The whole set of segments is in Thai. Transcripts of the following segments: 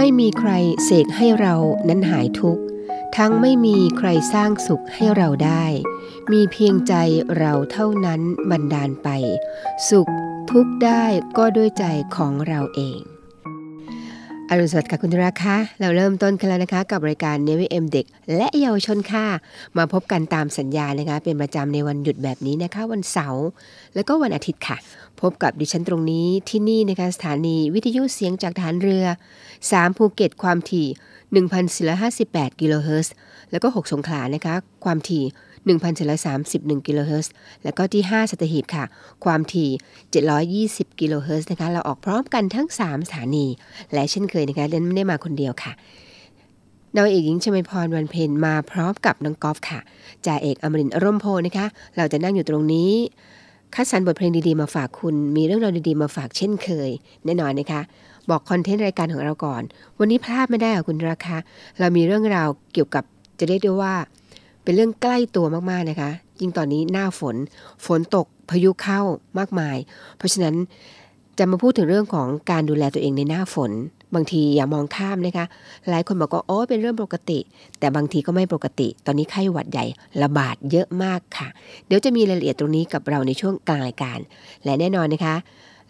ไม่มีใครเสกให้เรานั้นหายทุกข์ ทั้งไม่มีใครสร้างสุขให้เราได้ มีเพียงใจเราเท่านั้นบันดาลไป สุขทุกข์ได้ก็ด้วยใจของเราเอง อรุณสวัสดิ์ค่ะคุณราคะเราเริ่มต้นกันแล้วนะคะ กับรายการเนวิเอ็มเด็ก และเยาวชนค่ะ มาพบกันตามสัญญานะคะ เป็นประจำในวันหยุดแบบนี้นะคะ วันเสาร์และก็วันอาทิตย์ค่ะ พบกับดิฉันตรงนี้ที่นี่นะคะสถานีวิทยุเสียงจากทหารเรือ 3 ภูเก็ตความถี่ 1,458 กิโลเฮิรตซ์แล้วก็ 6 สงขลานะคะ ความถี่ 1,731กิโลเฮิรตซ์แล้วก็ที่ 5 สัตหีบค่ะ ความถี่ 720กิโลเฮิรตซ์นะคะ เราออกพร้อมกันทั้ง 3 สถานี และเช่นเคยนะคะเดี๊ยนไม่ได้มาคนเดียวค่ะนาวาเอกหญิงชมาพรวันเพ็ญมาพร้อมกับน้องกอล์ฟค่ะจ่าเอกอมรินร่มโพนะคะ เราจะนั่งอยู่ตรงนี้คัดสรรบทเพลงดีๆมาฝากคุณ มีเรื่องราวดีๆมาฝากเช่นเคย แน่นอนนะคะ บอกคอนเทนต์รายการของเราก่อน วันนี้พลาดไม่ได้ค่ะคุณราคาเรามีเรื่องราวเกี่ยวกับจะเรียกได้ว่า เป็นเรื่องใกล้ตัวมากๆนะคะ ยิ่งตอนนี้หน้าฝน ฝนตกพายุเข้ามากมาย เพราะฉะนั้นจะมาพูดถึงเรื่องของการดูแลตัวเองในหน้าฝน บางทีอย่ามองข้ามนะคะ หลายคนบอกว่าโอ้เป็นเรื่องปกติ แต่บางทีก็ไม่ปกติ ตอนนี้ไข้หวัดใหญ่ระบาดเยอะมากค่ะ เดี๋ยวจะมีรายละเอียดตรงนี้กับเราในช่วงกลางรายการ และแน่นอนนะคะ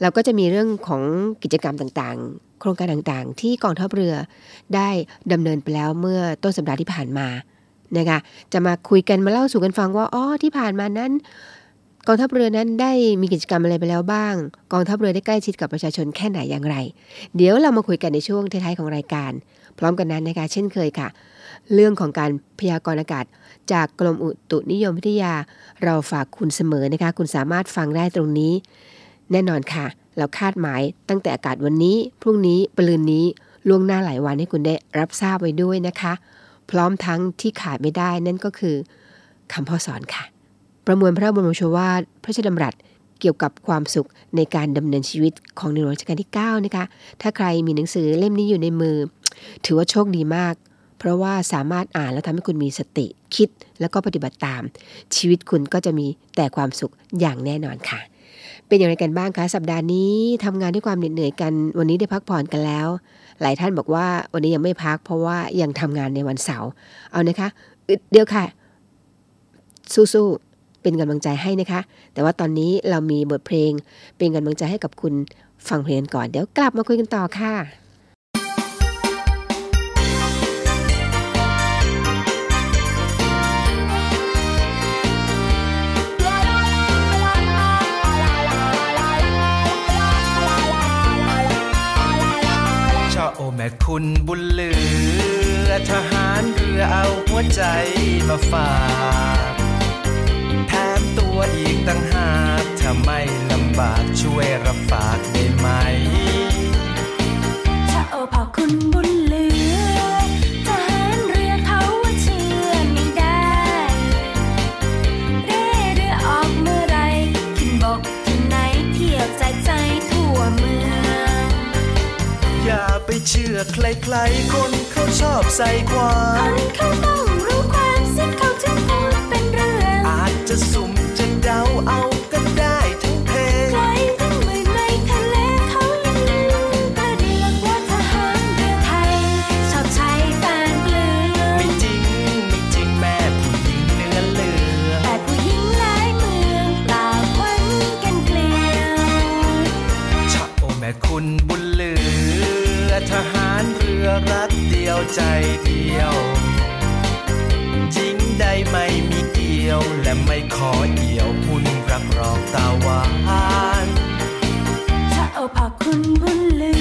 เราก็จะมีเรื่องของกิจกรรมต่างๆ โครงการต่างๆ ที่กองทัพเรือได้ดำเนินไปแล้วเมื่อต้นสัปดาห์ที่ผ่านมา นะคะจะมาคุยกันมาเล่าสู่กันฟังว่าอ๋อที่ผ่านมานั้น กองทัพเรือนั้นได้มีกิจกรรมอะไรไปแล้วบ้าง กองทัพเรือได้ใกล้ชิดกับประชาชนแค่ไหนอย่างไร เดี๋ยวเรามาคุยกันในช่วงท้ายๆของรายการ พร้อมกันนั้นนะคะเช่นเคยค่ะ เรื่องของการพยากรณ์อากาศ จากกรมอุตุนิยมวิทยา เราฝากคุณเสมอนะคะ คุณสามารถฟังได้ตรงนี้ แน่นอนค่ะ เราคาดหมายตั้งแต่อากาศวันนี้ พรุ่งนี้ปรืนนี้ล่วงหน้าหลายวันให้คุณได้รับทราบไว้ด้วยนะคะ พร้อมทั้งที่ขาดไม่ได้นั่นก็คือคำพ่อสอนค่ะ ประมวลพระบรมโชวาทพระราชดำรัสเกี่ยวกับความสุขในการดำเนินชีวิตของในหลวงรัชกาลที่ 9 นะคะ ถ้าใครมีหนังสือเล่มนี้อยู่ในมือ ถือว่าโชคดีมาก เพราะว่าสามารถอ่านแล้วทำให้คุณมีสติคิดแล้วก็ปฏิบัติตาม ชีวิตคุณก็จะมีแต่ความสุขอย่างแน่นอนค่ะ เป็นอย่างไรกันบ้างคะสัปดาห์นี้ทำงานด้วยความเหน็ดเหนื่อยกัน วันนี้ได้พักผ่อนกันแล้ว หลายท่านบอกว่าวันนี้ยังไม่พัก เพราะว่ายังทำงานในวันเสาร์เอานะคะเดี๋ยวค่ะ สู้ๆเป็นกำลังใจให้นะคะ แต่ว่าตอนนี้เรามีบทเพลง เป็นกำลังใจให้กับคุณฟังเพลงก่อนเดี๋ยวกลับมาคุยกันต่อค่ะ แม่คุณบุญเหลือ ทหารเรือเอาหัวใจมาฝากแถมตัวอีกตั้งหากถ้าไม่ลำบากช่วยรับฝากได้ไหม ถ้าเอพอคุณบุญ ไปเชื่อใครๆคนเขาชอบใส่ความคนเขาต้องรู้ความ ใจเดียว จริงได้ไม่มีเกี่ยว และไม่ขอเกี่ยวพุ่นรักรองตาหวาน ถ้าเอาพอคุณบุญเลือ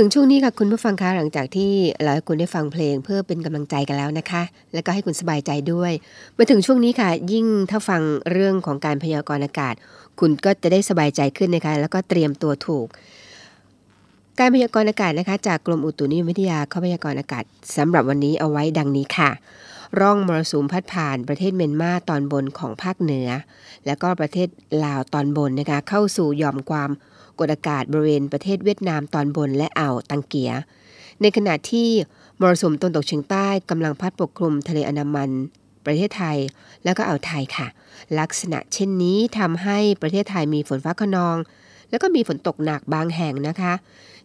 ถึงช่วงนี้ค่ะคุณผู้ฟังคะหลังจากที่หลายคนได้ฟังเพลงเพื่อเป็นกำลังใจกันแล้วนะคะ แล้วก็ให้คุณสบายใจด้วย มาถึงช่วงนี้ค่ะ ยิ่งถ้าฟังเรื่องของการพยากรณ์อากาศ คุณก็จะได้สบายใจขึ้นนะคะ แล้วก็เตรียมตัวถูก การพยากรณ์อากาศนะคะ จากกรมอุตุนิยมวิทยาเขาพยากรณ์อากาศสำหรับวันนี้เอาไว้ดังนี้ค่ะ ร่องมรสุมพัดผ่านประเทศเมียนมาตอนบนของภาคเหนือ แล้วก็ประเทศลาวตอนบนนะคะเข้าสู่หย่อมความ กดอากาศบริเวณประเทศเวียดนามตอนบนและอ่าวตังเกีย ในขณะที่มรสุมตะวันตกเฉียงใต้กำลังพัดปกคลุมทะเลอันดามัน ประเทศไทยแล้วก็อ่าวไทยค่ะ ลักษณะเช่นนี้ทำให้ประเทศไทยมีฝนฟ้าขนอง แล้วก็มีฝนตกหนักบางแห่งนะคะ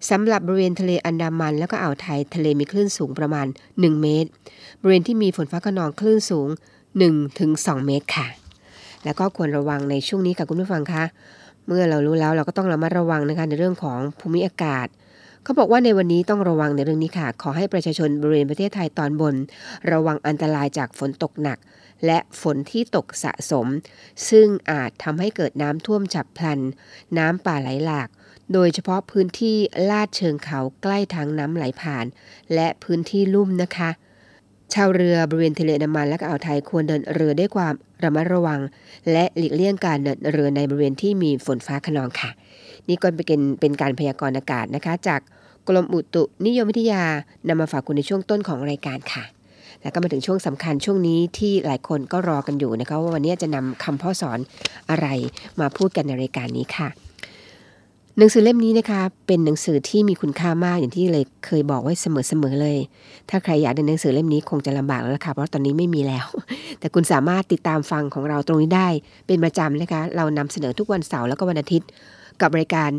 สำหรับบริเวณทะเลอันดามัน แล้วก็อ่าวไทย ทะเลมีคลื่นสูงประมาณ 1 เมตร บริเวณที่มีฝนฟ้าขนองคลื่นสูง 1-2 เมตรค่ะ แล้วก็ควรระวังในช่วงนี้ค่ะคุณผู้ฟังคะ เมื่อเรารู้แล้วเราก็ต้องระมัดระวังนะคะในเรื่องของภูมิอากาศเขาบอกว่าในวันนี้ต้องระวังในเรื่องนี้ค่ะ ขอให้ประชาชนบริเวณประเทศไทยตอนบน ระวังอันตรายจากฝนตกหนัก และฝนที่ตกสะสม ซึ่งอาจทำให้เกิดน้ำท่วมฉับพลัน น้ำป่าไหลหลาก โดยเฉพาะพื้นที่ลาดเชิงเขาใกล้ทางน้ำไหลผ่าน และพื้นที่ลุ่มนะคะ ชาวเรือบริเวณทะเลนดามันและก็อ่าวไทยควรเดินเรือด้วยความระมัดระวัง และหลีกเลี่ยงการเดินเรือในบริเวณที่มีฝนฟ้าขนองค่ะ นี่ก็เป็นเป็นการพยากรณ์อากาศนะคะ จากกรมอุตุนิยมวิทยานำมาฝากคุณในช่วงต้นของรายการค่ะ แล้วก็มาถึงช่วงสำคัญช่วงนี้ที่หลายคนก็รอกันอยู่นะคะว่าวันนี้จะนำคำพ่อสอนอะไรมาพูดกันในรายการนี้ค่ะ หนังสือเล่มนี้นะคะ เป็นหนังสือที่มีคุณค่ามากอย่างที่เลยเคยบอกไว้เสมอๆเลย ถ้าใครอยากได้หนังสือเล่มนี้คงจะลำบากแล้วล่ะค่ะเพราะตอนนี้ไม่มีแล้ว แต่คุณสามารถติดตามฟังของเราตรงนี้ได้ เป็นประจำนะคะ เรานำเสนอทุกวันเสาร์แล้วก็วันอาทิตย์ กับรายการ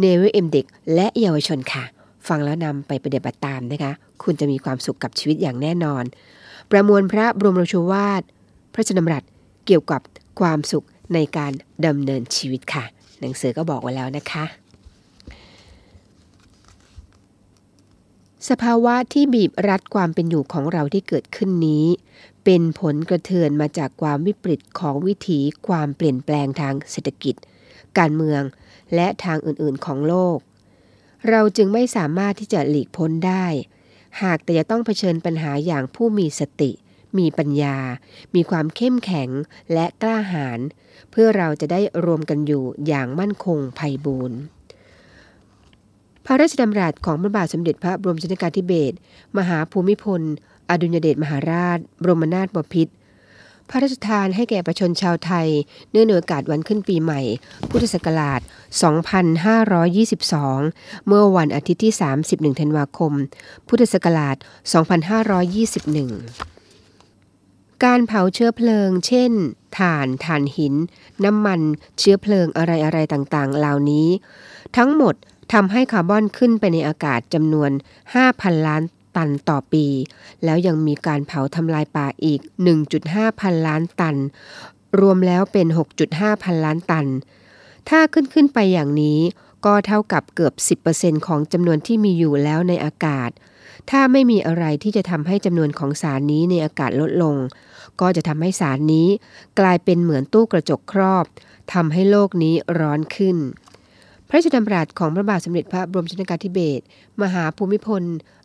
เนวเอ็มเด็กและเยาวชนค่ะ ฟังแล้วนำไปปฏิบัติตามนะคะ คุณจะมีความสุขกับชีวิตอย่างแน่นอน ประมวลพระบรมราชวาท พระชนมรัตเกี่ยวกับความสุขในการดำเนินชีวิตค่ะ หนังสือก็บอกไว้แล้วนะคะ สภาวะที่บีบรัดความเป็นอยู่ของเราที่เกิดขึ้นนี้ เป็นผลกระเทือนมาจากความวิปริตของวิถีความเปลี่ยนแปลงทางเศรษฐกิจ การเมืองและทางอื่นๆของโลก เราจึงไม่สามารถที่จะหลีกพ้นได้ หากแต่จะต้องเผชิญปัญหาอย่างผู้มีสติ มีปัญญา มีความเข้มแข็งและกล้าหาญเพื่อเราจะได้รวมกันอยู่อย่างมั่นคงไพบูรณ์ พระราชดำรัสของพระบาทสมเด็จพระบรมชนกาธิเบศรมหาภูมิพล อดุลยเดชมหาราช บรมนาถบพิตรพระราชทานให้แก่ประชาชนชาวไทย เนื่องในโอกาสวันขึ้นปีใหม่ พุทธศักราช 2522 เมื่อวันอาทิตย์ที่ 31 ธันวาคม พุทธศักราช 2521 การเผาเชื้อเพลิง เช่น ถ่าน ถ่านหิน น้ำมัน เชื้อเพลิงอะไร ๆ ต่าง ๆ เหล่านี้ ทั้งหมด ทำให้คาร์บอนขึ้นไปในอากาศจำนวน 5,000 ล้านตันต่อปี แล้วยังมีการเผาทำลายป่าอีก 1.5 พันล้านตัน รวมแล้วเป็น 6.5 พันล้านตัน ถ้าขึ้นขึ้นไปอย่างนี้ก็เท่ากับเกือบ 10%ของจำนวนที่มีอยู่แล้วในอากาศ ถ้าไม่มีอะไรที่จะทำให้จำนวนของสารนี้ในอากาศลดลง ก็จะทำให้สารนี้กลายเป็นเหมือนตู้กระจกครอบทำให้โลกนี้ร้อนขึ้น ระราชดำรัสของพระบาทสมเด็จพระบรมชนกาธิเบศรมหาภูมิพล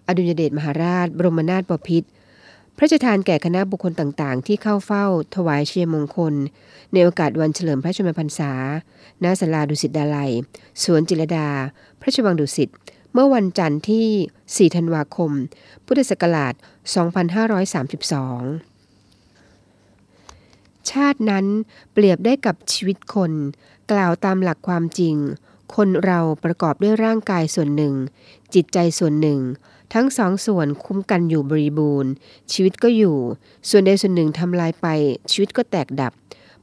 อดุลยเดชมหาราช บรมนาถบพิตรพระราชทานแก่คณะบุคคลต่างๆ ที่เข้าเฝ้า ถวายเชียรมงคล ในโอกาสวันเฉลิมพระชนมพรรษา ณ ศาลาดุสิตดาลัย สวนจิรดา พระราชวังดุสิต เมื่อวันจันทร์ที่ 4 ธันวาคม พุทธศักราช 2532 ชาตินั้นเปรียบได้กับชีวิตคน กล่าวตามหลักความจริง คนเราประกอบด้วยร่างกายส่วนหนึ่ง จิตใจส่วนหนึ่ง ทั้งสองส่วนคุ้มกันอยู่บริบูรณ์ ชีวิตก็อยู่ ส่วนใดส่วนหนึ่งทำลายไป ชีวิตก็แตกดับ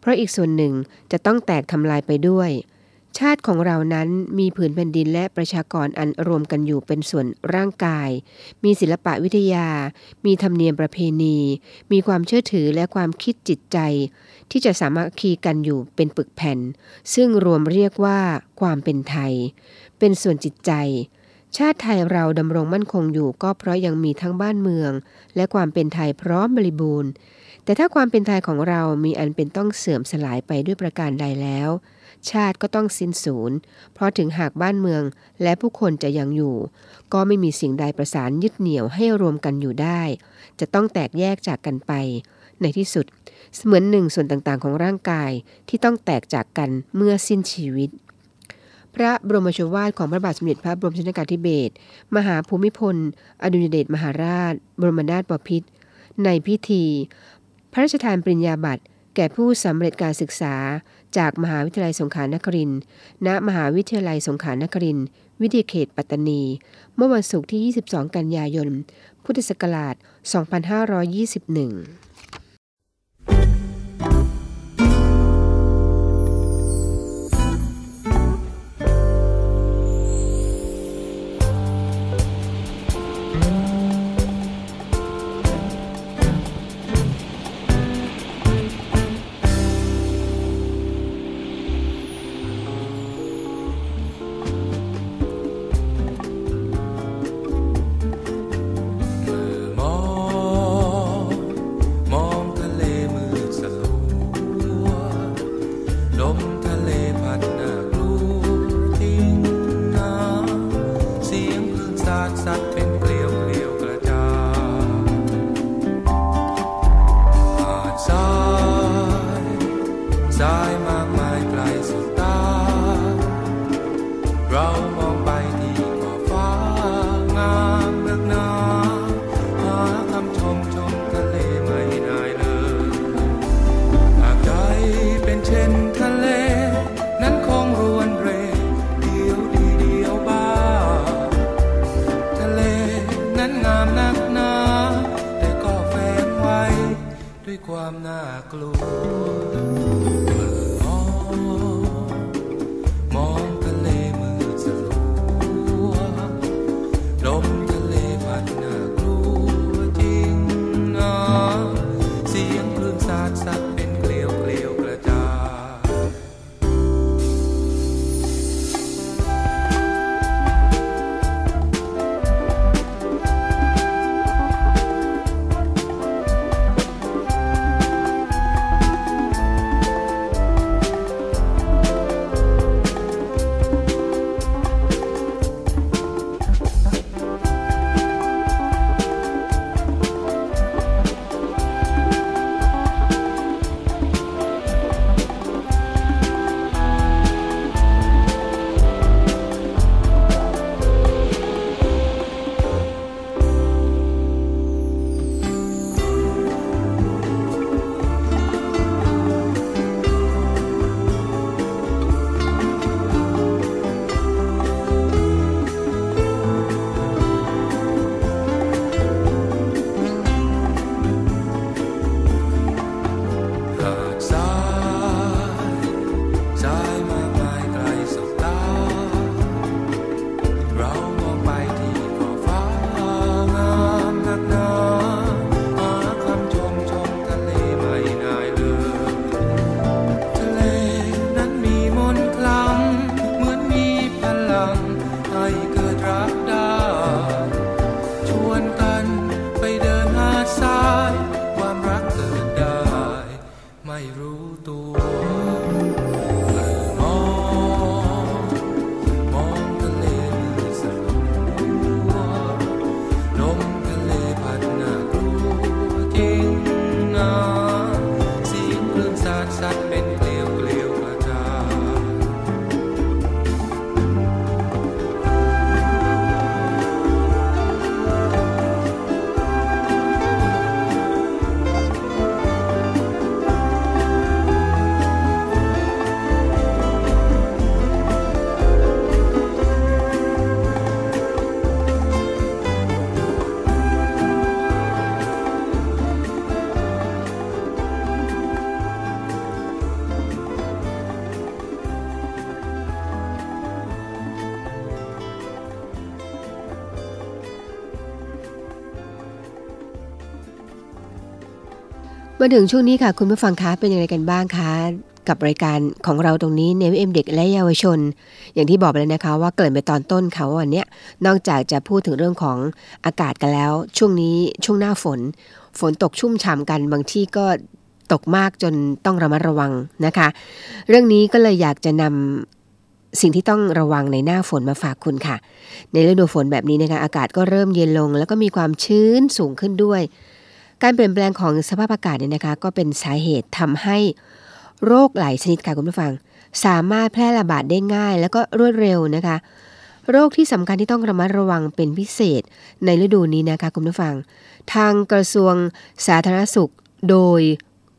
เพราะอีกส่วนหนึ่งจะต้องแตกทำลายไปด้วย ชาติของเรานั้นมีผืนแผ่นดินและประชากรอันรวมกันอยู่เป็นส่วนร่างกาย มีศิลปะวิทยา มีธรรมเนียมประเพณี มีความเชื่อถือและความคิดจิตใจ ที่จะสามัคคีกันอยู่เป็นปึกแผ่น ซึ่งรวมเรียกว่าความเป็นไทย เป็นส่วนจิตใจ ชาติไทยเราดำรงมั่นคงอยู่ก็เพราะยังมีทั้งบ้านเมือง และความเป็นไทยพร้อมบริบูรณ์ แต่ถ้าความเป็นไทยของเรามีอันเป็นต้องเสื่อมสลายไปด้วยประการใดแล้ว ชาติก็ต้องสิ้นสูญเพราะถึงหากบ้านเมืองและผู้คนจะยังอยู่ ก็ไม่มีสิ่งใดประสานยึดเหนี่ยวให้รวมกันอยู่ได้ จะต้องแตกแยกจากกันไป ในที่สุด เสมือนหนึ่งส่วนต่างๆ ของร่างกายที่ต้องแตกจากกันเมื่อสิ้นชีวิต พระบรมโชวาทของพระบาทสมเด็จพระบรมชนกาธิเบศรมหาภูมิพล อดุลยเดชมหาราช บรมนาถบพิตรในพิธี พระราชทานปริญญาบัตรแก่ผู้สำเร็จการศึกษาจากมหาวิทยาลัยสงขลานครินทร์ณมหาวิทยาลัยสงขลานครินทร์วิทยาเขตปัตตานี เมื่อวันศุกร์ที่ 22 กันยายน พุทธศักราช 2521 มาถึงช่วงนี้ค่ะ คุณผู้ฟังคะเป็นยังไงกันบ้างคะกับรายการของเราตรงนี้เนวเอ็มเด็กและเยาวชน อย่างที่บอกไปแล้วนะคะ ว่าเกิดไปตอนต้นค่ะว่าวันนี้นอกจากจะพูดถึงเรื่องของอากาศกันแล้ว ช่วงนี้ช่วงหน้าฝน ฝนตกชุ่มฉ่ำกันบางที่ก็ตกมากจนต้องระมัดระวังนะคะ เรื่องนี้ก็เลยอยากจะนำสิ่งที่ต้องระวังในหน้าฝนมาฝากคุณค่ะ ในฤดูฝนแบบนี้นะคะอากาศก็เริ่มเย็นลง แล้วก็มีความชื้นสูงขึ้นด้วย การเปลี่ยนแปลงของสภาพอากาศเนี่ยนะคะ ก็เป็นสาเหตุทำให้โรคหลายชนิดค่ะคุณผู้ฟัง สามารถแพร่ระบาดได้ง่าย แล้วก็รวดเร็วนะคะ โรคที่สำคัญที่ต้องระมัดระวังเป็นพิเศษในฤดูนี้นะคะคุณผู้ฟัง ทางกระทรวงสาธารณสุขโดย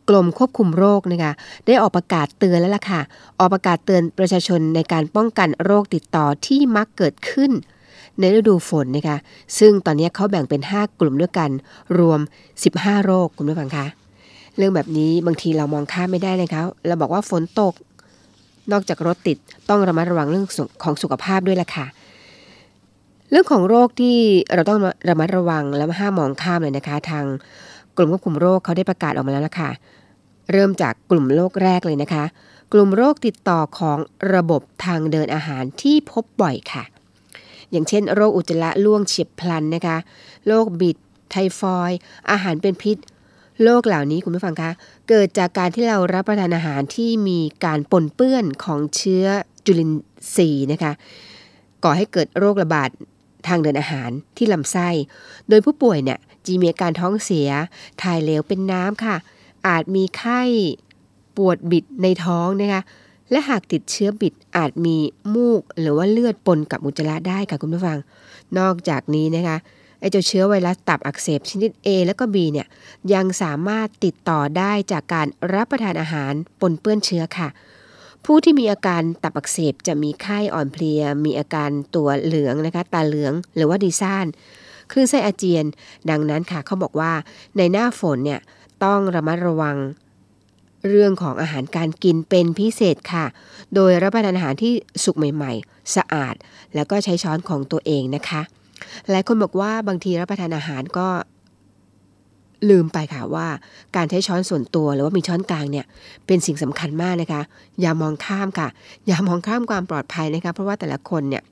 กรมควบคุมโรคนะคะได้ออกประกาศเตือนแล้วล่ะค่ะ ออกประกาศเตือนประชาชนในการป้องกันโรคติดต่อที่มักเกิดขึ้น ในฤดูฝนนะคะ ซึ่งตอนนี้เขาแบ่งเป็น 5 กลุ่มด้วยกัน รวม 15 โรคคุณผู้ฟังคะ เรื่องแบบนี้บางทีเรามองข้ามไม่ได้นะคะ เราบอกว่าฝนตก นอกจากรถติดต้องระมัดระวังเรื่องของสุขภาพด้วยล่ะค่ะ เรื่องของโรคที่เราต้องระมัดระวังและห้ามมองข้ามเลยนะคะ ทางกลุ่มควบคุมโรคเขาได้ประกาศออกมาแล้วล่ะค่ะ เริ่มจากกลุ่มโรคแรกเลยนะคะ กลุ่มโรคติดต่อของระบบทางเดินอาหารที่พบบ่อยค่ะ อย่างเช่นโรคอุจจาระล่วงเฉียบพลันนะคะ โรคบิด ไทฟอย อาหารเป็นพิษ โรคเหล่านี้คุณผู้ฟังคะ เกิดจากการที่เรารับประทานอาหารที่มีการปนเปื้อนของเชื้อจุลินทรีย์นะคะ ก่อให้เกิดโรคระบาดทางเดินอาหารที่ลำไส้ โดยผู้ป่วยเนี่ยจะมีอาการท้องเสีย ถ่ายเหลวเป็นน้ำค่ะ อาจมีไข้ ปวดบิดในท้องนะคะ และหากติดเชื้อบิดอาจมีมูกหรือว่าเลือดปนกับอุจจาระได้ค่ะคุณผู้ฟัง นอกจากนี้นะคะไอเจ้าเชื้อไวรัสตับอักเสบชนิด A และก็ B เนี่ยยังสามารถติดต่อได้จากการรับประทานอาหารปนเปื้อนเชื้อค่ะ ผู้ที่มีอาการตับอักเสบจะมีไข้อ่อนเพลีย มีอาการตัวเหลืองนะคะตาเหลืองหรือว่าดีซ่านคลื่นไส้อาเจียน ดังนั้นค่ะเขาบอกว่าในหน้าฝนเนี่ยต้องระมัดระวัง เรื่องของอาหารการกินเป็นพิเศษค่ะ โดยรับประทานอาหารที่สุกใหม่ ๆ สะอาด แล้วก็ใช้ช้อนของตัวเองนะคะ หลายคนบอกว่าบางทีรับประทานอาหารก็ลืมไปค่ะว่าการใช้ช้อนส่วนตัวหรือว่ามีช้อนกลางเนี่ยเป็นสิ่งสำคัญมากนะคะ อย่ามองข้ามค่ะ อย่ามองข้ามความปลอดภัยนะคะ เพราะว่าแต่ละคนเนี่ย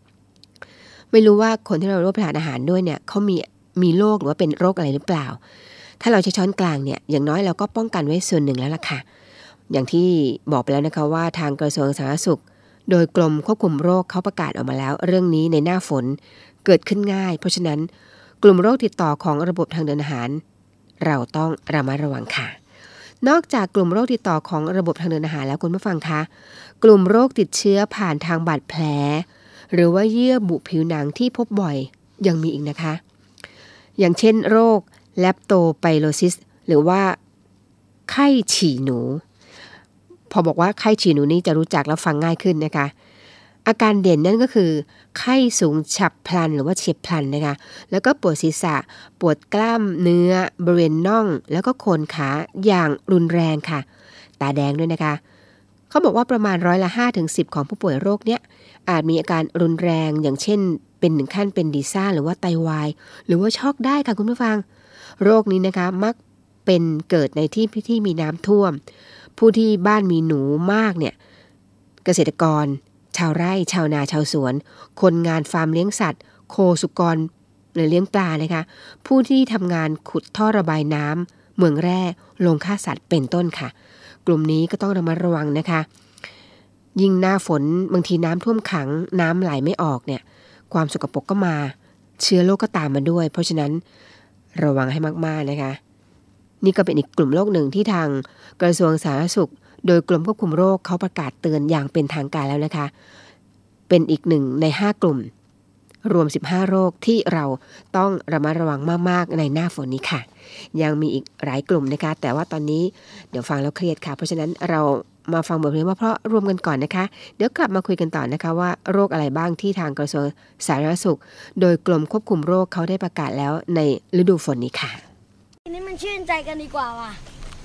ไม่รู้ว่าคนที่เรารับประทานอาหารด้วยเนี่ยเขามีมีโรคหรือว่าเป็นโรคอะไรหรือเปล่า ถ้าเราใช้ช้อนกลางเนี่ยอย่างน้อยเราก็ป้องกันไว้ส่วนหนึ่งแล้วล่ะค่ะ อย่างที่บอกไปแล้วนะคะว่าทางกระทรวงสาธารณสุข โดยกรมควบคุมโรคเขาประกาศออกมาแล้ว เรื่องนี้ในหน้าฝนเกิดขึ้นง่าย เพราะฉะนั้นกลุ่มโรคติดต่อของระบบทางเดินอาหาร เราต้องระมัดระวังค่ะ นอกจากกลุ่มโรคติดต่อของระบบทางเดินอาหารแล้วคุณผู้ฟังคะกลุ่มโรคติดเชื้อผ่านทางบาดแผล หรือว่าเยื่อบุผิวหนังที่พบบ่อยยังมีอีกนะคะ อย่างเช่นโรคแลปโตไปโรซิสหรือว่าไข้ฉี่หนู พอบอกว่าไข้ฉี่หนูนี่จะรู้จักแล้วฟังง่ายขึ้นนะคะ อาการเด่นนั่นก็คือ ไข้สูงฉับพลันหรือว่าเฉียบพลันนะคะ แล้วก็ปวดศีรษะ ปวดกล้ามเนื้อบริเวณน่อง แล้วก็โคนขาอย่างรุนแรงค่ะ ตาแดงด้วยนะคะ เขาบอกว่าประมาณร้อยละ5ถึง10 ของผู้ป่วยโรคเนี้ยอาจมีอาการรุนแรงอย่างเช่น เป็นถึงขั้นเป็นดีซ่าหรือว่าไตวาย หรือว่าช็อกได้ค่ะคุณผู้ฟัง โรคนี้นะคะมักเป็นเกิดในที่ที่มีน้ำท่วม ผู้ที่บ้านมีหนูมากเนี่ย เกษตรกร ชาวไร่ ชาวนาชาวสวน คนงานฟาร์มเลี้ยงสัตว์ โคสุกรหรือเลี้ยงปลานะคะ ผู้ที่ทำงานขุดท่อระบายน้ำเมืองแร่โรงฆ่าสัตว์เป็นต้นค่ะ กลุ่มนี้ก็ต้องระมัดระวังนะคะ ยิ่งหน้าฝนบางทีน้ำท่วมขังน้ำไหลไม่ออกเนี่ย ความสกปรกก็มา เชื้อโรคก็ตามมาด้วย เพราะฉะนั้นระวังให้มากๆนะคะ นี่ก็เป็นอีกกลุ่มโรคหนึ่งที่ทางกระทรวงสาธารณสุข โดยกรมควบคุมโรคเขาประกาศเตือนอย่างเป็นทางการแล้วนะคะ เป็นอีกหนึ่งใน 5 กลุ่ม รวม 15 โรคที่เราต้องระมัดระวังมากๆในหน้าฝนนี้ค่ะ ยังมีอีกหลายกลุ่มนะคะ แต่ว่าตอนนี้เดี๋ยวฟังแล้วเครียดค่ะ เพราะฉะนั้นเรามาฟังบทเพลงว่าเพราะรวมกันก่อนนะคะ เดี๋ยวกลับมาคุยกันต่อนะคะว่าโรคอะไรบ้างที่ทางกระทรวงสาธารณสุข โดยกรมควบคุมโรคเขาได้ประกาศแล้วในฤดูฝนนี้ค่ะ ทีนี้มันชื่นใจกันดีกว่าว่ะ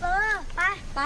เออ ไป ไป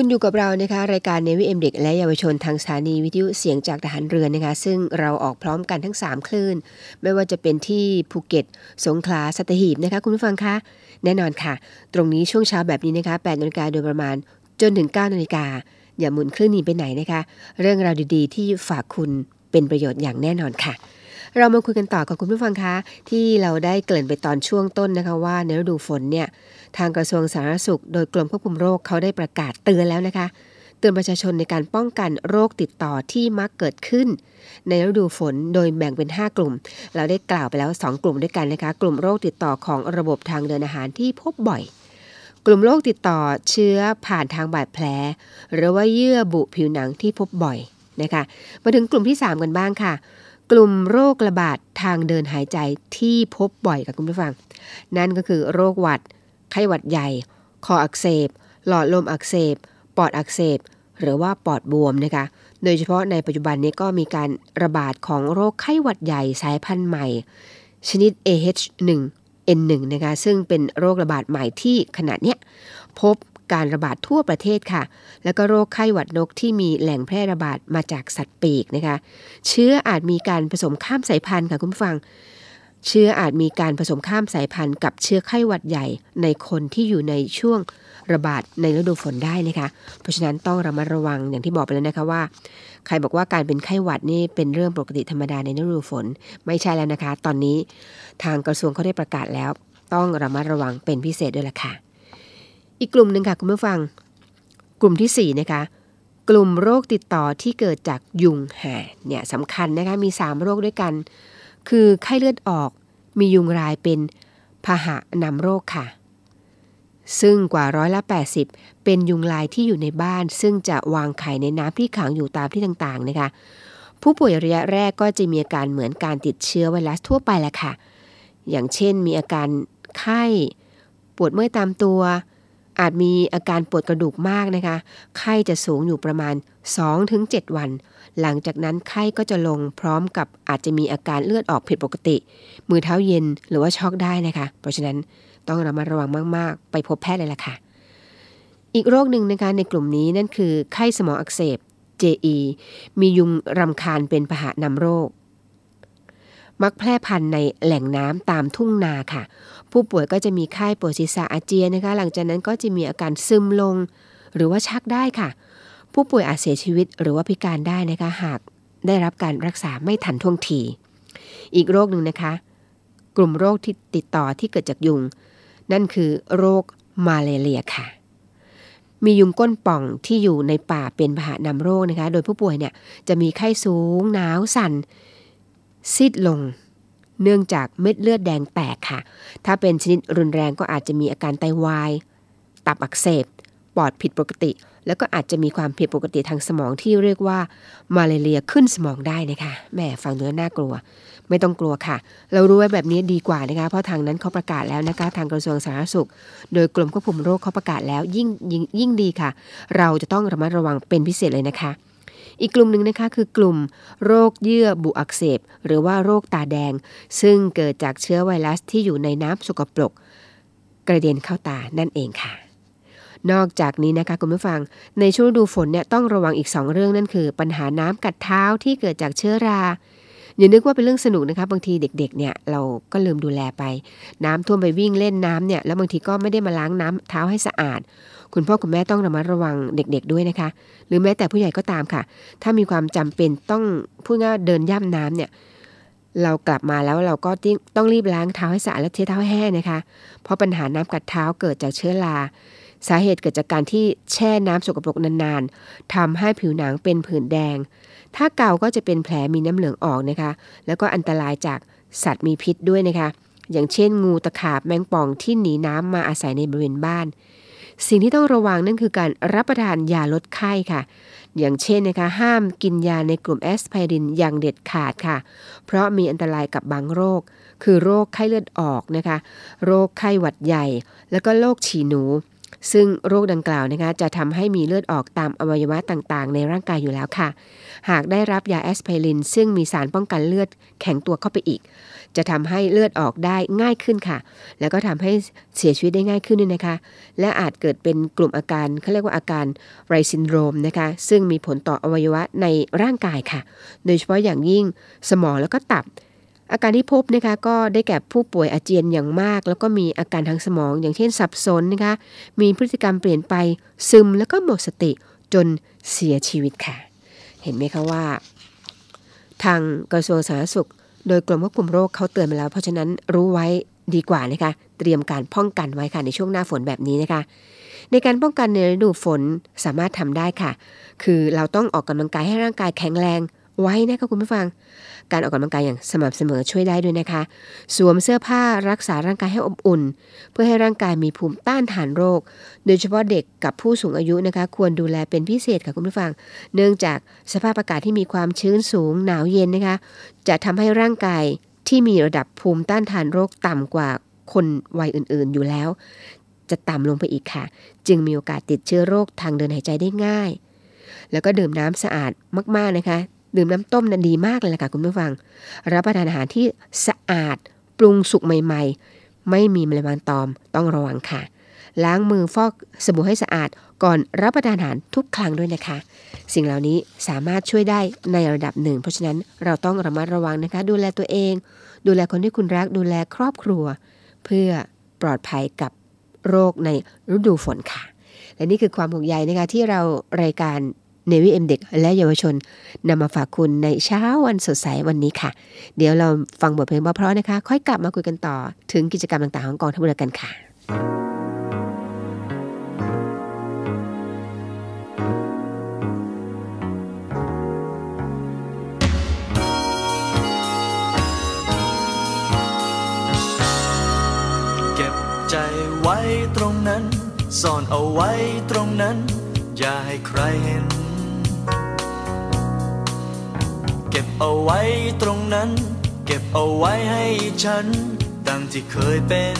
คุณอยู่กับเรานะคะรายการเนวิเอ็มเด็กและเยาวชนทางสถานีวิทยุเสียงจากทหารเรือนะคะซึ่งเราออกพร้อมกันทั้ง 3 คลื่น ไม่ว่าจะเป็นที่ภูเก็ต สงขลาสัตหีบนะคะคุณผู้ฟังคะแน่นอนค่ะ ตรงนี้ช่วงเช้าแบบนี้นะคะ8นาฬิกาโดยประมาณจนถึง9นาฬิกาอย่าหมุนคลื่นนี้ไปไหนนะคะ เรื่องราวดีๆ ที่ฝากคุณเป็นประโยชน์อย่างแน่นอนค่ะเรามาคุยกันต่อกับคุณผู้ฟังคะ ที่เราได้เกริ่นไปตอนช่วงต้นนะคะว่าในฤดูฝนเนี่ย ทางกระทรวงสาธารณสุข โดยกรมควบคุมโรคเขาได้ประกาศเตือนแล้วนะคะ เตือนประชาชนในการป้องกันโรคติดต่อที่มักเกิดขึ้น ในฤดูฝนโดยแบ่งเป็น 5 กลุ่ม เราได้กล่าวไปแล้ว 2 กลุ่มด้วยกันนะคะ กลุ่มโรคติดต่อของระบบทางเดินอาหารที่พบบ่อยกลุ่มโรคติดต่อเชื้อผ่านทางบาดแผล หรือว่าเยื่อบุผิวหนังที่พบบ่อยนะคะมาถึงกลุ่มที่ 3 กันบ้างค่ะ กลุ่มโรคระบาดทางเดินหายใจที่พบบ่อยกับคุณผู้ฟัง นั่นก็คือโรคหวัด ไข้หวัดใหญ่ คออักเสบ หลอดลมอักเสบ ปอดอักเสบ หรือว่าปอดบวมนะคะ โดยเฉพาะในปัจจุบันนี้ก็มีการระบาดของโรคไข้หวัดใหญ่สายพันธุ์ใหม่ ชนิด AH1N1 นะคะซึ่งเป็นโรคระบาดใหม่ที่ขณะเนี้ยพบการระบาดทั่วประเทศค่ะ แล้วก็โรคไข้หวัดนกที่มีแหล่งแพร่ระบาดมาจากสัตว์ปีกนะคะ เชื้ออาจมีการผสมข้ามสายพันธุ์ค่ะคุณฟัง เชื้ออาจมีการผสมข้ามสายพันธุ์กับเชื้อไข้หวัดใหญ่ในคนที่อยู่ในช่วงระบาดในฤดูฝนได้นะคะ เพราะฉะนั้นต้องระมัดระวังอย่างที่บอกไปแล้วนะคะว่า ใครบอกว่าการเป็นไข้หวัดนี่เป็นเรื่องปกติธรรมดาในฤดูฝน ไม่ใช่แล้วนะคะ ตอนนี้ทางกระทรวงเขาได้ประกาศแล้ว ต้องระมัดระวังเป็นพิเศษด้วยล่ะค่ะ อีกกลุ่มหนึ่งค่ะคุณผู้ฟัง กลุ่มที่สี่นะคะกลุ่มโรคติดต่อที่เกิดจากยุงแห่เนี่ยสำคัญนะคะมี 3 โรคด้วยกัน คือไข้เลือดออกมียุงรายเป็นพาหะนำโรคค่ะ ซึ่งกว่าร้อยละ 80 เป็นยุงลายที่อยู่ในบ้าน ซึ่งจะวางไข่ในน้ำที่ขังอยู่ตามที่ต่างๆนะคะ ผู้ป่วยระยะแรกก็จะมีอาการเหมือนการติดเชื้อไวรัสทั่วไปแหละค่ะ อย่างเช่นมีอาการไข้ ปวดเมื่อยตามตัว อาจมีอาการปวดกระดูกมากนะคะ ไข้จะสูงอยู่ประมาณ 2-7 วัน หลังจากนั้นไข้ก็จะลงพร้อมกับอาจจะมีอาการเลือดออกผิดปกติ มือเท้าเย็นหรือว่าช็อกได้นะคะ เพราะฉะนั้นต้องระมัดระวังมาก ๆ ไปพบแพทย์เลยล่ะค่ะ อีกโรคหนึ่งนะคะในกลุ่มนี้นั่นคือไข้สมองอักเสบ JE มียุงรำคาญเป็นพาหะนำโรค มักแพร่พันธุ์ในแหล่งน้ำตามทุ่งนาค่ะ ผู้ป่วยก็จะมีไข้ปวดศีรษะอาเจียนนะคะ หลังจากนั้นก็จะมีอาการซึมลง หรือว่าชักได้ค่ะ ผู้ป่วยอาจเสียชีวิตหรือว่าพิการได้นะคะหากได้รับการรักษาไม่ทันท่วงทีอีกโรคหนึ่งนะคะ กลุ่มโรคที่ติดต่อที่เกิดจากยุง นั่นคือโรคมาเลเรียค่ะ มียุงก้นป่องที่อยู่ในป่าเป็นพาหะนำโรคนะคะ โดยผู้ป่วยเนี่ยจะมีไข้สูง หนาวสั่น ซีดลง เนื่องจากเม็ดเลือดแดงแตกค่ะ ถ้าเป็นชนิดรุนแรงก็อาจจะมีอาการไตวาย ตับอักเสบ ปอดผิดปกติ แล้วก็อาจจะมีความผิดปกติทางสมองที่เรียกว่ามาเรียขึ้นสมองได้นะคะแหม่ฟังดูแล้วน่ากลัว ไม่ต้องกลัวค่ะ เรารู้ไว้แบบนี้ดีกว่านะคะ เพราะทางนั้นเขาประกาศแล้วนะคะ ทางกระทรวงสาธารณสุข โดยกรมควบคุมโรคเขาประกาศแล้วยิ่งยิ่งยิ่งดีค่ะ เราจะต้องระมัดระวังเป็นพิเศษเลยนะคะ อีกกลุ่มหนึ่งนะคะคือกลุ่มโรคเยื่อบุอักเสบ หรือว่าโรคตาแดง ซึ่งเกิดจากเชื้อไวรัสที่อยู่ในน้ำสกปรกกระเด็นเข้าตานั่นเองค่ะ นอกจากนี้นะคะคุณผู้ฟัง ในช่วงฤดูฝนเนี่ยต้องระวังอีก 2 เรื่องนั่นคือ ปัญหาน้ำกัดเท้าที่เกิดจากเชื้อราอย่านึกว่าเป็นเรื่องสนุกนะคะบางทีเด็กๆเนี่ยเราก็ลืมดูแลไป น้ำท่วมไปวิ่งเล่นน้ำเนี่ยแล้วบางทีก็ไม่ได้มาล้างน้ำเท้าให้สะอาด คุณพ่อคุณแม่ต้องระมัดระวังเด็กๆด้วยนะคะ หรือแม้แต่ผู้ใหญ่ก็ตามค่ะ ถ้ามีความจำเป็นต้องพูดง่ายเดินย่ำน้ำเนี่ยเรากลับมาแล้วเราก็ต้องรีบล้างเท้าให้สะอาดและเช็ดเท้าให้แห้งนะคะ เพราะปัญหาน้ำกัดเท้าเกิดจากเชื้อรา สาเหตุเกิดจากการที่แช่น้ำสกปรกนานๆทำให้ผิวหนังเป็นผื่นแดง ถ้าเกาก็จะเป็นแผลมีน้ำเหลืองออกนะคะ แล้วก็อันตรายจากสัตว์มีพิษด้วยนะคะ อย่างเช่น งูตะขาบแมงป่องที่หนีน้ำมาอาศัยในบริเวณบ้าน สิ่งที่ต้องระวังนั่นคือการรับประทานยาลดไข้ค่ะ อย่างเช่นนะคะห้ามกินยาในกลุ่มแอสไพรินอย่างเด็ดขาดค่ะ เพราะมีอันตรายกับบางโรค คือโรคไข้เลือดออกนะคะ โรคไข้หวัดใหญ่ แล้วก็โรคฉี่หนู ซึ่งโรคดังกล่าวนะคะจะทำให้มีเลือดออกตามอวัยวะต่างๆ ในร่างกายอยู่แล้วค่ะ หากได้รับยาแอสไพริน ซึ่งมีสารป้องกันเลือดแข็งตัวเข้าไปอีก จะทำให้เลือดออกได้ง่ายขึ้นค่ะ แล้วก็ทำให้เสียชีวิตได้ง่ายขึ้นด้วยนะคะ และอาจเกิดเป็นกลุ่มอาการเขาเรียกว่าอาการ Reye syndrome นะคะ ซึ่งมีผลต่ออวัยวะในร่างกายค่ะ โดยเฉพาะอย่างยิ่งสมองแล้วก็ตับ อาการที่พบนะคะก็ได้แก่ผู้ป่วยอาเจียนอย่างมาก แล้วก็มีอาการทางสมอง อย่างเช่นสับสนนะคะมีพฤติกรรมเปลี่ยนไปซึมแล้วก็หมดสติจนเสียชีวิตค่ะ เห็นไหมคะว่า ทางกระทรวงสาธารณสุข โดยกรมควบคุมโรคเขาเตือนมาแล้ว เพราะฉะนั้นรู้ไว้ดีกว่านะคะเตรียมการป้องกันไว้ค่ะในช่วงหน้าฝนแบบนี้นะคะ ในการป้องกันในฤดูฝนสามารถทำได้ค่ะ คือเราต้องออกกำลังกายให้ร่างกายแข็งแรง ไว้นะคะคุณผู้ฟัง การออกกำลังกายอย่างสม่ำเสมอช่วยได้ด้วยนะคะ สวมเสื้อผ้ารักษาร่างกายให้อบอุ่น เพื่อให้ร่างกายมีภูมิต้านทานโรค โดยเฉพาะเด็กกับผู้สูงอายุนะคะ ควรดูแลเป็นพิเศษค่ะคุณผู้ฟัง เนื่องจากสภาพอากาศที่มีความชื้นสูงหนาวเย็นนะคะ จะทำให้ร่างกายที่มีระดับภูมิต้านทานโรคต่ำกว่าคนวัยอื่นๆอยู่แล้ว จะต่ำลงไปอีกค่ะ จึงมีโอกาสติดเชื้อโรคทางเดินหายใจได้ง่าย แล้วก็ดื่มน้ำสะอาดมาก ๆ นะคะ ดื่มน้ำต้มนั้นดีมากเลยล่ะค่ะคุณผู้ฟัง รับประทานอาหารที่สะอาดปรุงสุกใหม่ ๆ ไม่มีแมลงวันตอมต้องระวังค่ะ ล้างมือฟอกสบู่ให้สะอาดก่อนรับประทานอาหารทุกครั้งด้วยนะคะ สิ่งเหล่านี้สามารถช่วยได้ในระดับหนึ่ง เพราะฉะนั้นเราต้องระมัดระวังนะคะ ดูแลตัวเอง ดูแลคนที่คุณรักดูแลครอบครัว เพื่อปลอดภัยกับโรคในฤดูฝนค่ะ และนี่คือความห่วงใยนะคะที่เรารายการ เนวิเอ็มเด็กและเยาวชนนำมาฝากคุณในเช้าวันสดใสวันนี้ค่ะ เดี๋ยวเราฟังบทเพลงเพราะๆนะคะ ค่อยกลับมาคุยกันต่อ ถึงกิจกรรมต่างๆของกองทัพเรือกันค่ะ เก็บใจไว้ตรงนั้น ซ่อนเอาไว้ตรงนั้น อย่าให้ใครเห็น เอาไว้ตรงนั้น เก็บเอาไว้ให้ฉันดังที่เคยเป็น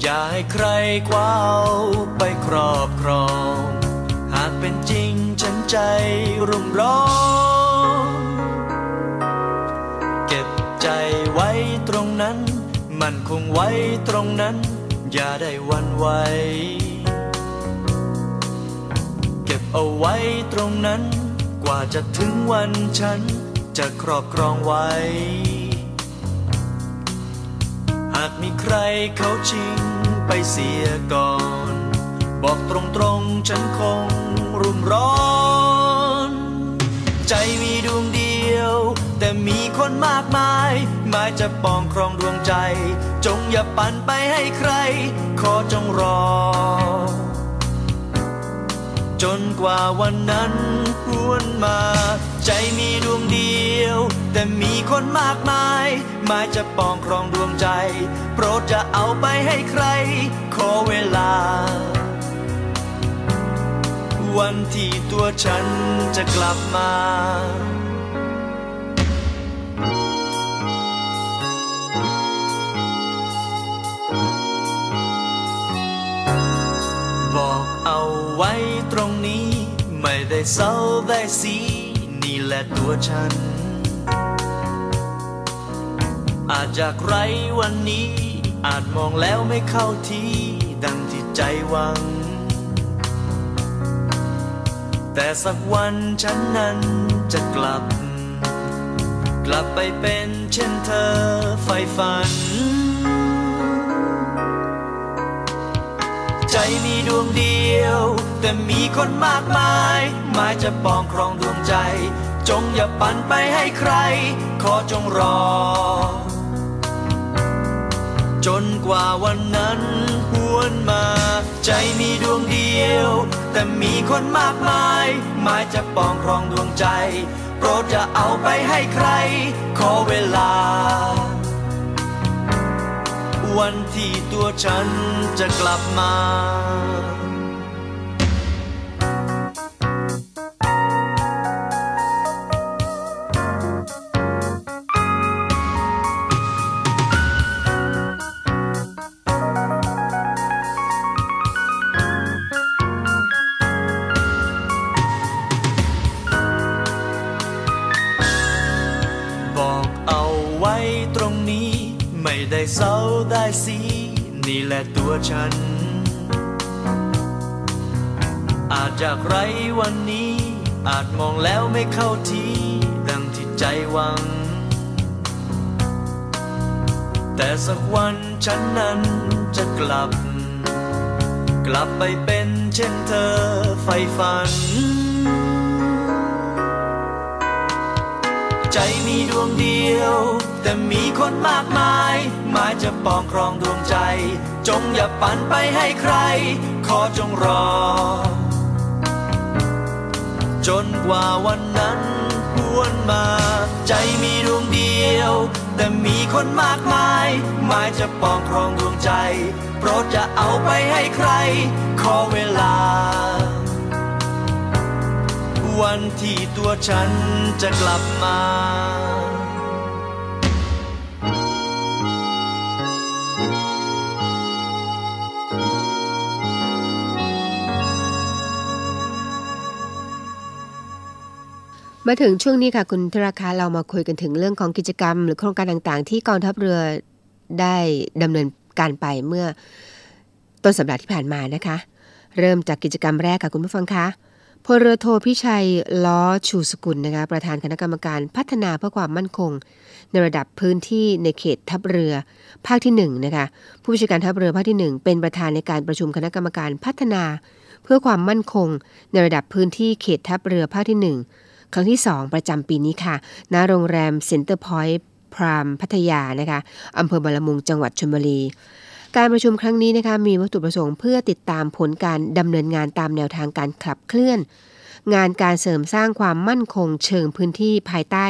อย่าให้ใครคว้าเอาไปครอบครอง หากเป็นจริงฉันใจรุ่มร้อน เก็บใจไว้ตรงนั้น มันคงไว้ตรงนั้น อย่าได้วันไหวเก็บเอาไว้ตรงนั้น กว่าจะถึงวันฉันจะครอบครองไว้ หากมีใครเขาชิงไปเสียก่อน บอกตรงๆฉันคงรุ่มร้อน ใจมีดวงเดียว แต่มีคนมากมายหมายจะปองครองดวงใจ จงอย่าปั่นไปให้ใคร ขอจงรอ จนกว่าวันนั้นหวนมา ใจมีดวงเดียว แต่มีคนมากมายหมายจะปองครองดวงใจ โปรดจะเอาไปให้ใคร ขอเวลา วันที่ตัวฉันจะกลับมาบอกเอา ไว้ตรงนี้ ไม่ได้เศร้าได้สี นี่แหละตัวฉัน อาจจากไรวันนี้ อาจมองแล้วไม่เข้าทีดังที่ใจหวัง แต่สักวันฉันนั้นจะกลับ กลับไปเป็นเช่นเธอไฟฝัน ใจมีดวงเดียว แต่มีคนมากมายหมายจะปองครองดวงใจ จงอย่าปั่นไปให้ใคร ขอจงรอ จนกว่าวันนั้นหวนมา ใจมีดวงเดียว แต่มีคนมากมายหมายจะปองครองดวงใจ โปรดจะเอาไปให้ใคร ขอเวลา วันที่ตัวฉันจะกลับมาาจากไรวันนี้ อาจมองแล้วไม่เข้าทีดังที่ใจหวัง แต่สักวันฉันนั้นจะกลับ กลับไปเป็นเช่นเธอไฟฝัน ใจมีดวงเดียว แต่มีคนมากมายหมายจะปองครองดวงใจ จงอย่าปันไปให้ใคร ขอจงรอ จนกว่าวันนั้นหวนมา ใจมีดวงเดียว แต่มีคนมากมาย หมายจะปองครองดวงใจ โปรดจะเอาไปให้ใคร ขอเวลา วันที่ตัวฉันจะกลับมา มาถึงช่วงนี้ค่ะคุณธราคาเรามาคุยกันถึงเรื่องของกิจกรรม หรือโครงการต่างๆ ที่กองทัพเรือได้ดำเนินการไปเมื่อต้นสัปดาห์ที่ผ่านมานะคะ เริ่มจากกิจกรรมแรกค่ะคุณผู้ฟังคะพลเรือโทพิชัยล้อชูสกุลนะคะประธานคณะกรรมการพัฒนาเพื่อความมั่นคง ในระดับพื้นที่ในเขตทัพเรือ ภาคที่1นะคะผู้บัญชาการทัพเรือภาคที่ 1 เป็นประธานในการประชุมคณะกรรมการพัฒนา เพื่อความมั่นคง ในระดับพื้นที่เขตทัพเรือภาคที่ 1 ครั้งที่ 2 ประจำปีนี้ค่ะ ณ โรงแรมเซ็นเตอร์พอยต์ไพรม์พัทยานะคะอำเภอบางละมุงจังหวัดชลบุรี การประชุมครั้งนี้นะคะมีวัตถุประสงค์เพื่อติดตามผลการดำเนินงานตามแนวทางการขับเคลื่อน งานการเสริมสร้างความมั่นคงเชิงพื้นที่ภายใต้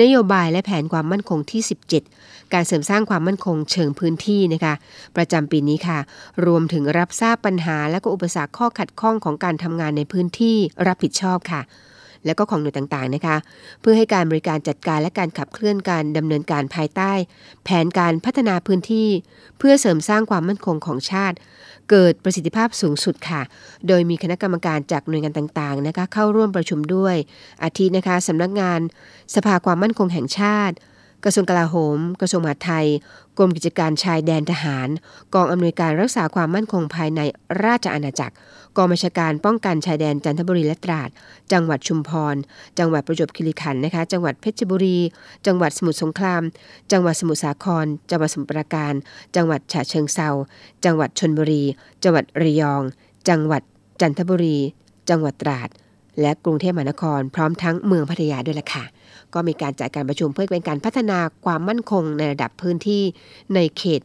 นโยบายและแผนความมั่นคงที่ 17 การเสริมสร้างความมั่นคงเชิงพื้นที่นะคะประจำปีนี้ค่ะ รวมถึงรับทราบปัญหาและก็อุปสรรคข้อขัดข้องของการทำงานในพื้นที่รับผิดชอบค่ะ และก็ของหน่วยต่างๆนะคะ เพื่อให้การบริการจัดการและการขับเคลื่อนการดำเนินการภายใต้ แผนการพัฒนาพื้นที่ เพื่อเสริมสร้างความมั่นคงของชาติ เกิดประสิทธิภาพสูงสุดค่ะ โดยมีคณะกรรมการจากหน่วยงานต่างๆนะคะเข้าร่วมประชุมด้วย อาทินะคะสำนักงาน สภาความมั่นคงแห่งชาติ กระทรวงกลาโหม กระทรวงมหาดไทย กรมกิจการชายแดนทหาร กองอำนวยการรักษาความมั่นคงภายในราชอาณาจักร กองบัญชาการป้องกันชายแดนจันทบุรีและตราด จังหวัดชุมพร จังหวัดประจวบคีรีขันธ์นะคะ จังหวัดเพชรบุรี จังหวัดสมุทรสงคราม จังหวัดสมุทรสาคร จังหวัดสมุทรปราการ จังหวัดฉะเชิงเซา จังหวัดชนบุรี จังหวัดระยอง จังหวัดจันทบุรี จังหวัดตราด และกรุงเทพมหานคร พร้อมทั้งเมืองพัทยาด้วยล่ะค่ะ ก็มีการจัดการประชุมเพื่อเป็นการพัฒนาความมั่นคงในระดับพื้นที่ในเขต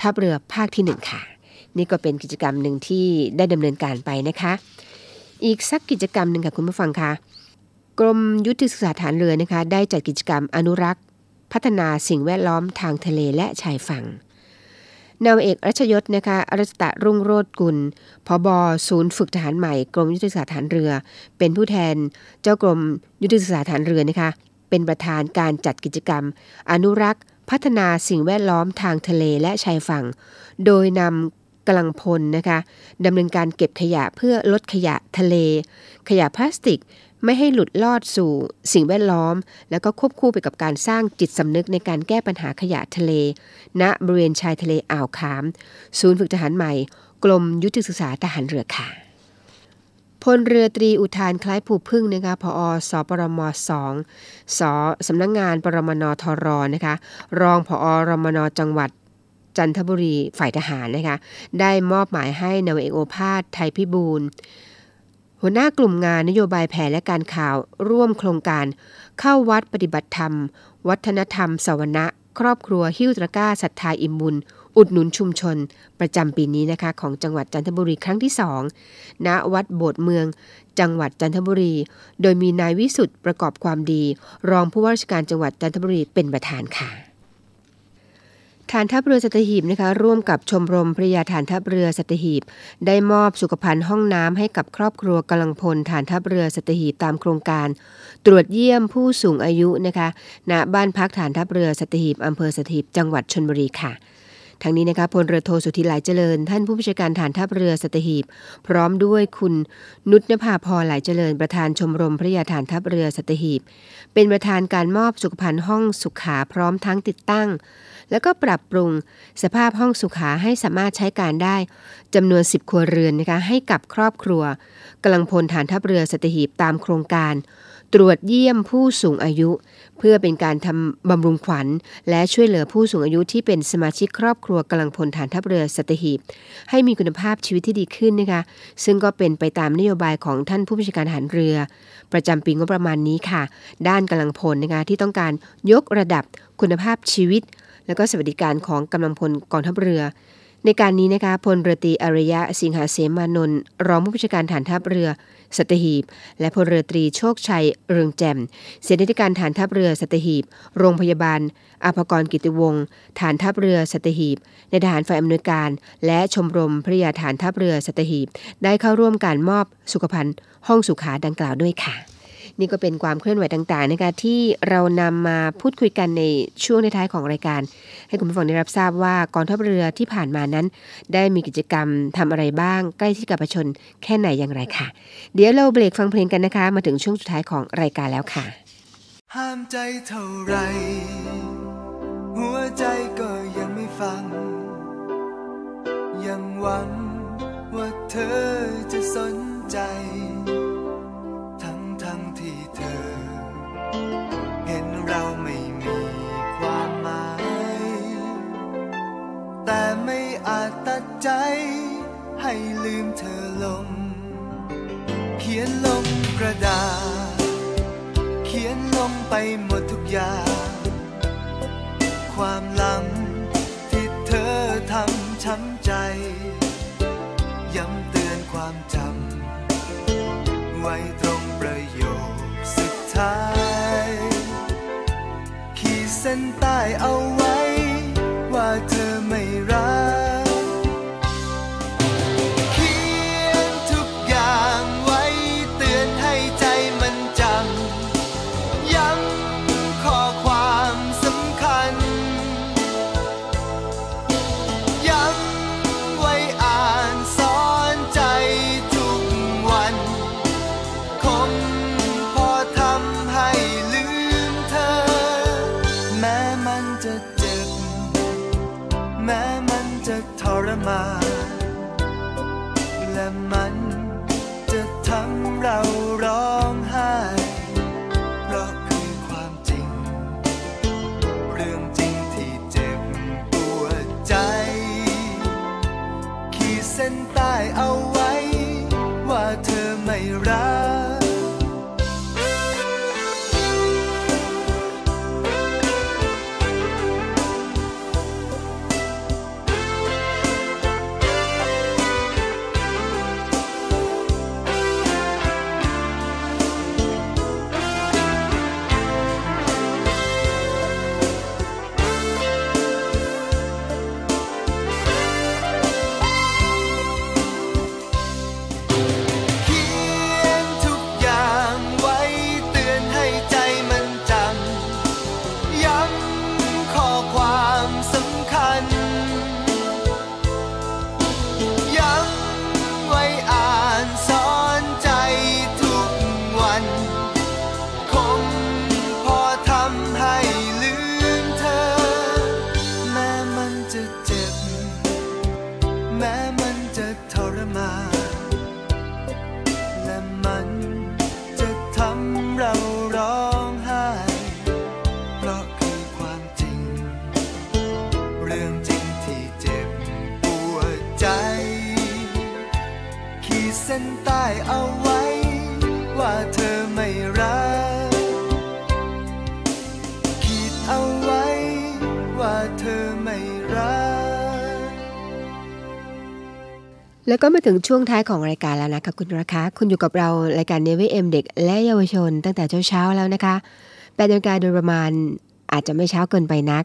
ทัพเรือภาคที่หนึ่งค่ะ นี่ก็เป็นกิจกรรมหนึ่งที่ได้ดำเนินการไปนะคะ อีกสักกิจกรรมหนึ่งค่ะคุณผู้ฟังคะกรมยุทธศึกษาฐานเรือนะคะ ได้จัดกิจกรรมอนุรักษ์ พัฒนาสิ่งแวดล้อมทางทะเลและชายฝั่งนาวเอกรัชยศนะคะอรัชตะรุ่งโรจน์กุลพบศูนย์ฝึกทหารใหม่กรมยุทธศึกษาฐานเรือ เป็นผู้แทนเจ้ากรมยุทธศึกษาฐานเรือนะคะ เป็นประธานการจัดกิจกรรม อนุรักษ์ พัฒนาสิ่งแวดล้อมทางทะเลและชายฝั่ง โดยนำกำลังพลนะคะดำเนินการเก็บขยะเพื่อลดขยะทะเล ขยะพลาสติกไม่ให้หลุดลอดสู่สิ่งแวดล้อม แล้วก็ควบคู่ไปกับการสร้างจิตสำนึกในการแก้ปัญหาขยะทะเล ณบริเวณชายทะเลอ่าวขาม ศูนย์ฝึกทหารใหม่ กรมยุทธศึกษาทหารเรือค่ะ พลเรือตรีอุทานคล้ายผูพึ่งนะคะพอสปรมสองสสำนักงงานปรมนทรนะคะ รองผอรมนจังหวัดจันทบุรีฝ่ายทหารนะคะ ได้มอบหมายให้นาวเอกโอภาสไทยพิบูลหัวหน้ากลุ่มงานนโยบายแผนและการข่าวร่วมโครงการ เข้าวัดปฏิบัติธรรม วัฒนธรรมสวนะครอบครัวหิ้วตระก้าศรัทธาอิมบุญ อุดหนุนชุมชนประจำปีนี้นะคะของจังหวัดจันทบุรีครั้งที่สองณวัดโบสถ์เมือง จังหวัดจันทบุรี โดยมีนายวิสุทธ์ประกอบความดี รองผู้ว่าราชการจังหวัดจันทบุรีเป็นประธานค่ะฐานทัพเรือสัตหีบนะคะร่วมกับชมรมพระยาฐานทัพเรือสัตหีบ ได้มอบสุขภัณฑ์ห้องน้ำให้กับครอบครัวกำลังพลฐานทัพเรือสัตหีบตามโครงการ ตรวจเยี่ยมผู้สูงอายุนะคะณบ้านพักฐานทัพเรือสัตหีบอำเภอสัตหีบจังหวัดชนบุรีค่ะ ทั้งนี้นะคะพลเรือโทสุธิหลายเจริญ ท่านผู้บัญชาการฐานทัพเรือสัตหีบ พร้อมด้วยคุณนุชนภาพรหลายเจริญ ประธานชมรมพระยาฐานทัพเรือสัตหีบ เป็นประธานการมอบสุขภัณฑ์ห้องสุขาพร้อมทั้งติดตั้ง แล้วก็ปรับปรุงสภาพห้องสุขาให้สามารถใช้การได้จำนวน 10 ครัวเรือนนะคะให้กับครอบครัวกำลังพลฐานทัพเรือสัตหีบตามโครงการ ตรวจเยี่ยมผู้สูงอายุ เพื่อเป็นการทำบำรุงขวัญ และช่วยเหลือผู้สูงอายุที่เป็นสมาชิกครอบครัวกำลังพลฐานทัพเรือสัตหีบ ให้มีคุณภาพชีวิตที่ดีขึ้นนะคะซึ่งก็เป็นไปตามนโยบายของท่านผู้บัญชาการทหารเรือ ประจำปีงบประมาณนี้ค่ะ ด้านกำลังพลนะคะที่ต้องการยกระดับคุณภาพชีวิต และก็สวัสดิการของกำลังพลกองทัพเรือ ในการนี้นะคะพลเรือตรีอารยะสิงหาเสมานนท์รองผู้บัญชาการฐานทัพเรือสัตหีบ และพลเรือตรีโชคชัยเรืองแจ่มเสนาธิการฐานทัพเรือสัตหีบ โรงพยาบาลอภกรกิติวงศ์ฐานทัพเรือสัตหีบ ในทหารฝ่ายอำนวยการ และชมรมพระยาฐานทัพเรือสัตหีบ ได้เข้าร่วมการมอบสุขภัณฑ์ห้องสุขาดังกล่าวด้วยค่ะ นี่ก็เป็นความเคลื่อนไหวต่างๆนะคะที่เรานำมาพูดคุยกันในช่วงในท้ายของรายการ ให้คุณผู้ฟังได้รับทราบว่ากองทัพเรือที่ผ่านมานั้น ได้มีกิจกรรมทำอะไรบ้าง ใกล้ที่กับประชาชนแค่ไหนอย่างไรค่ะ เดี๋ยวเราเบรกฟังเพลงกันนะคะ มาถึงช่วงสุดท้ายของรายการแล้วค่ะ ห้ามใจเท่าไรหัวใจก็ยังไม่ฟัง ยังหวังว่าเธอจะสนใจ ใจ ให้ลืมเธอลง เขียนลงกระดาษ เขียนลงไปหมดทุกอย่าง ความหลังที่เธอทำช้ำใจ ย้ำเตือนความจำ ไว้ตรงประโยคสุดท้าย ขีดเส้นใต้เอาไว้ แล้วก็มาถึงช่วงท้ายของรายการแล้วนะคะคุณรักคะคุณอยู่กับเรารายการ Navy AM เด็กและเยาวชน ตั้งแต่เช้าๆแล้วนะคะแปดนาฬิกาโดยประมาณอาจจะไม่เช้าเกินไปนัก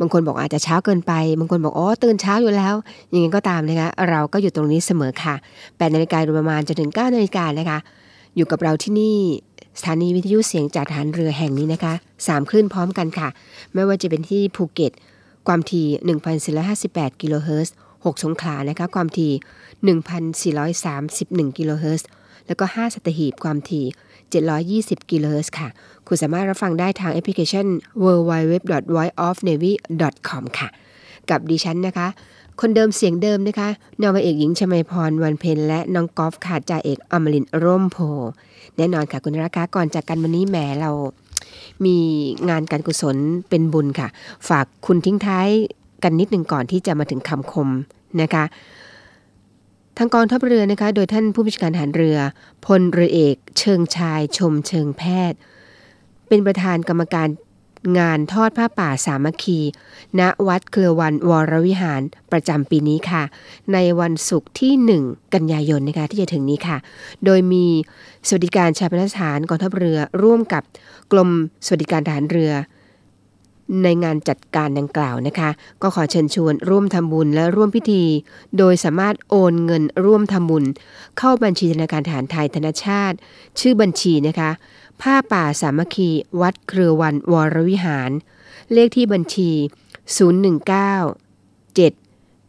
บางคนบอกอาจจะเช้าเกินไป บางคนบอกอ๋อตื่นเช้าอยู่แล้ว ยังไงก็ตามนะคะเราก็อยู่ตรงนี้เสมอค่ะแปดนาฬิกาโดยประมาณจนถึงเก้านาฬิกานะคะ อยู่กับเราที่นี่สถานีวิทยุเสียงจากทหารเรือแห่งนี้นะคะสามคลื่นพร้อมกันค่ะ ไม่ว่าจะเป็นที่ภูเก็ต ความถี่1,458กิโลเฮิรตซ์ 6 สงขลานะคะความถี่ 1,431 กิโลเฮิรตซ์แล้วก็ 5 สัตหีบความถี่ 720 กิโลเฮิรตซ์ค่ะ คุณสามารถรับฟังได้ทางแอปพลิเคชัน w w w v o i c e o f n a v y c o m ค่ะ กับดิฉันนะคะ คนเดิมเสียงเดิมนะคะนาวาเอกหญิงชมาพรวันเพ็ญและน้องกอล์ฟค่ะจ่าเอกอมรินร์ร่มโพธิ์ แน่นอนค่ะคุณรักคะก่อนจากกันวันนี้แหมเรามีงานการกุศลเป็นบุญค่ะ ฝากคุณทิ้งท้าย กันนิดหนึ่งก่อนที่จะมาถึงคำคมนะคะทางกองทัพเรือนะคะโดยท่านผู้บัญชาการทหารเรือพลเรือเอก เชิงชาย ชมเชิงแพทย์ เป็นประธานกรรมการงานทอดผ้าป่าสามัคคี ณวัดเครือวันวรวิหารประจำปีนี้ค่ะ ในวันศุกร์ที่ 1 กันยายนนะคะที่จะถึงนี้ค่ะ โดยมีสวัสดิการชาปนสถานกองทัพเรือร่วมกับกรมสวัสดิการทหารเรือ ในงานจัดการดังกล่าวนะคะ ก็ขอเชิญชวนร่วมทำบุญและร่วมพิธี โดยสามารถโอนเงินร่วมทำบุญ เข้าบัญชีธนาคารทหารไทยธนชาติ ชื่อบัญชีนะคะ ผ้าป่าสามัคคี วัดเครือวันวรวิหาร เลขที่บัญชี 019 7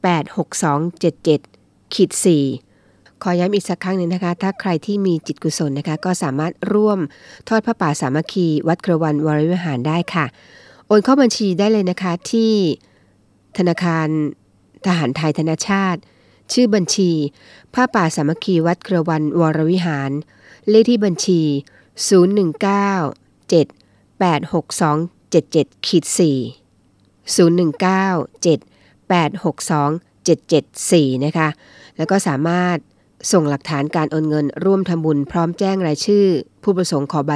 8 6 2 7 7ขีด4ขอย้ำอีกสักครั้งหนึ่งนะคะ ถ้าใครที่มีจิตกุศลนะคะ ก็สามารถร่วมทอดผ้าป่าสามัคคี วัดเครวันวรวิหารได้ค่ะ โอนเข้าบัญชีได้เลยนะคะที่ธนาคารทหารไทยธนชาติ ชื่อบัญชี ผ้าป่าสามัคคีวัดเครือวันวรวิหาร เลขที่บัญชี 019 7 8 6 2 7 7ขีด4 019 7 8 6 2 7 7 4 นะคะ แล้วก็สามารถส่งหลักฐานการโอนเงินร่วมทำบุญพร้อมแจ้งรายชื่อ ผู้ประสงค์ขอใบ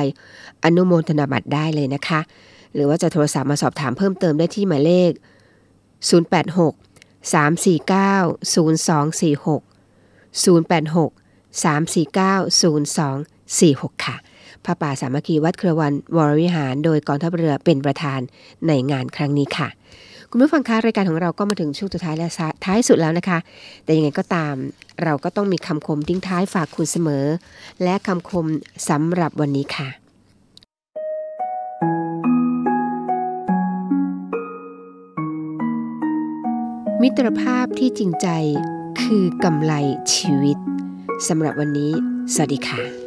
อนุโมทนาบัตรได้เลยนะคะ หรือว่าจะโทรศัพท์มาสอบถามเพิ่มเติมได้ที่หมายเลข 086 349 0246 086 349 0246 ค่ะพระป่าสามัคคีวัดเครือวันวรวิหาร โดยกองทัพเรือเป็นประธานในงานครั้งนี้ค่ะ คุณผู้ฟังคะรายการของเราก็มาถึงช่วงสุดท้ายและท้ายสุดแล้วนะคะ แต่ยังไงก็ตามเราก็ต้องมีคำคมทิ้งท้ายฝากคุณเสมอ และคำคมสำหรับวันนี้ค่ะ มิตรภาพที่จริงใจคือกำไรชีวิตสำหรับวันนี้ สวัสดีค่ะ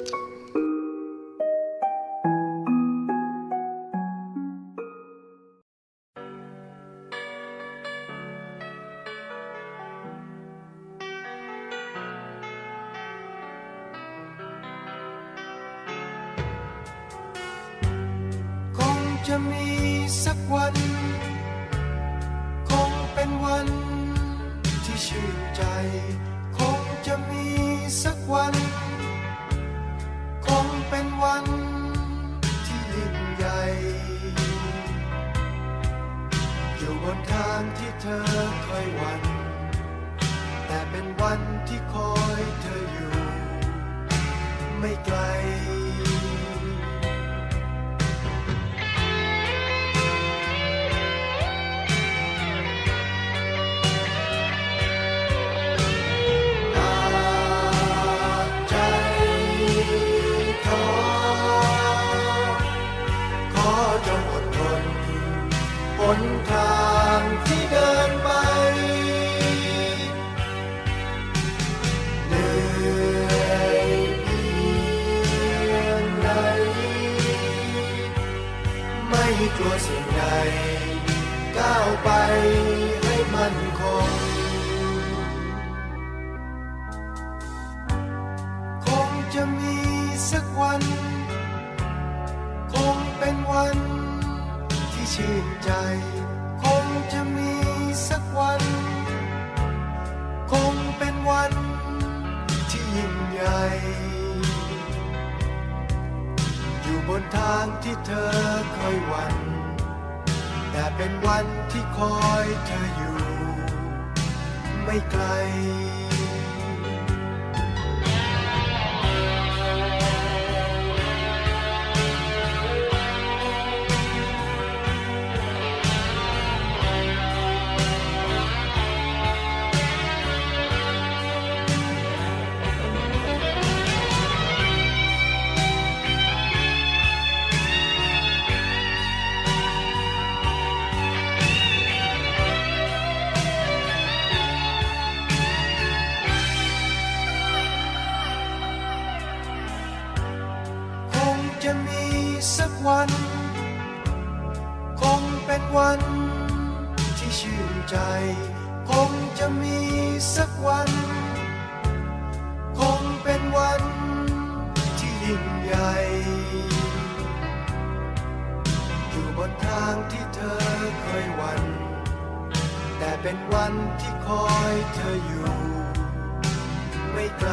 ที่เธอคอยหวันแต่เป็นวันที่คอยเธออยู่ ไม่ไกล นทางที่เธอเคยวัน แต่เป็นวันที่คอยเธออยู่ ไม่ไกล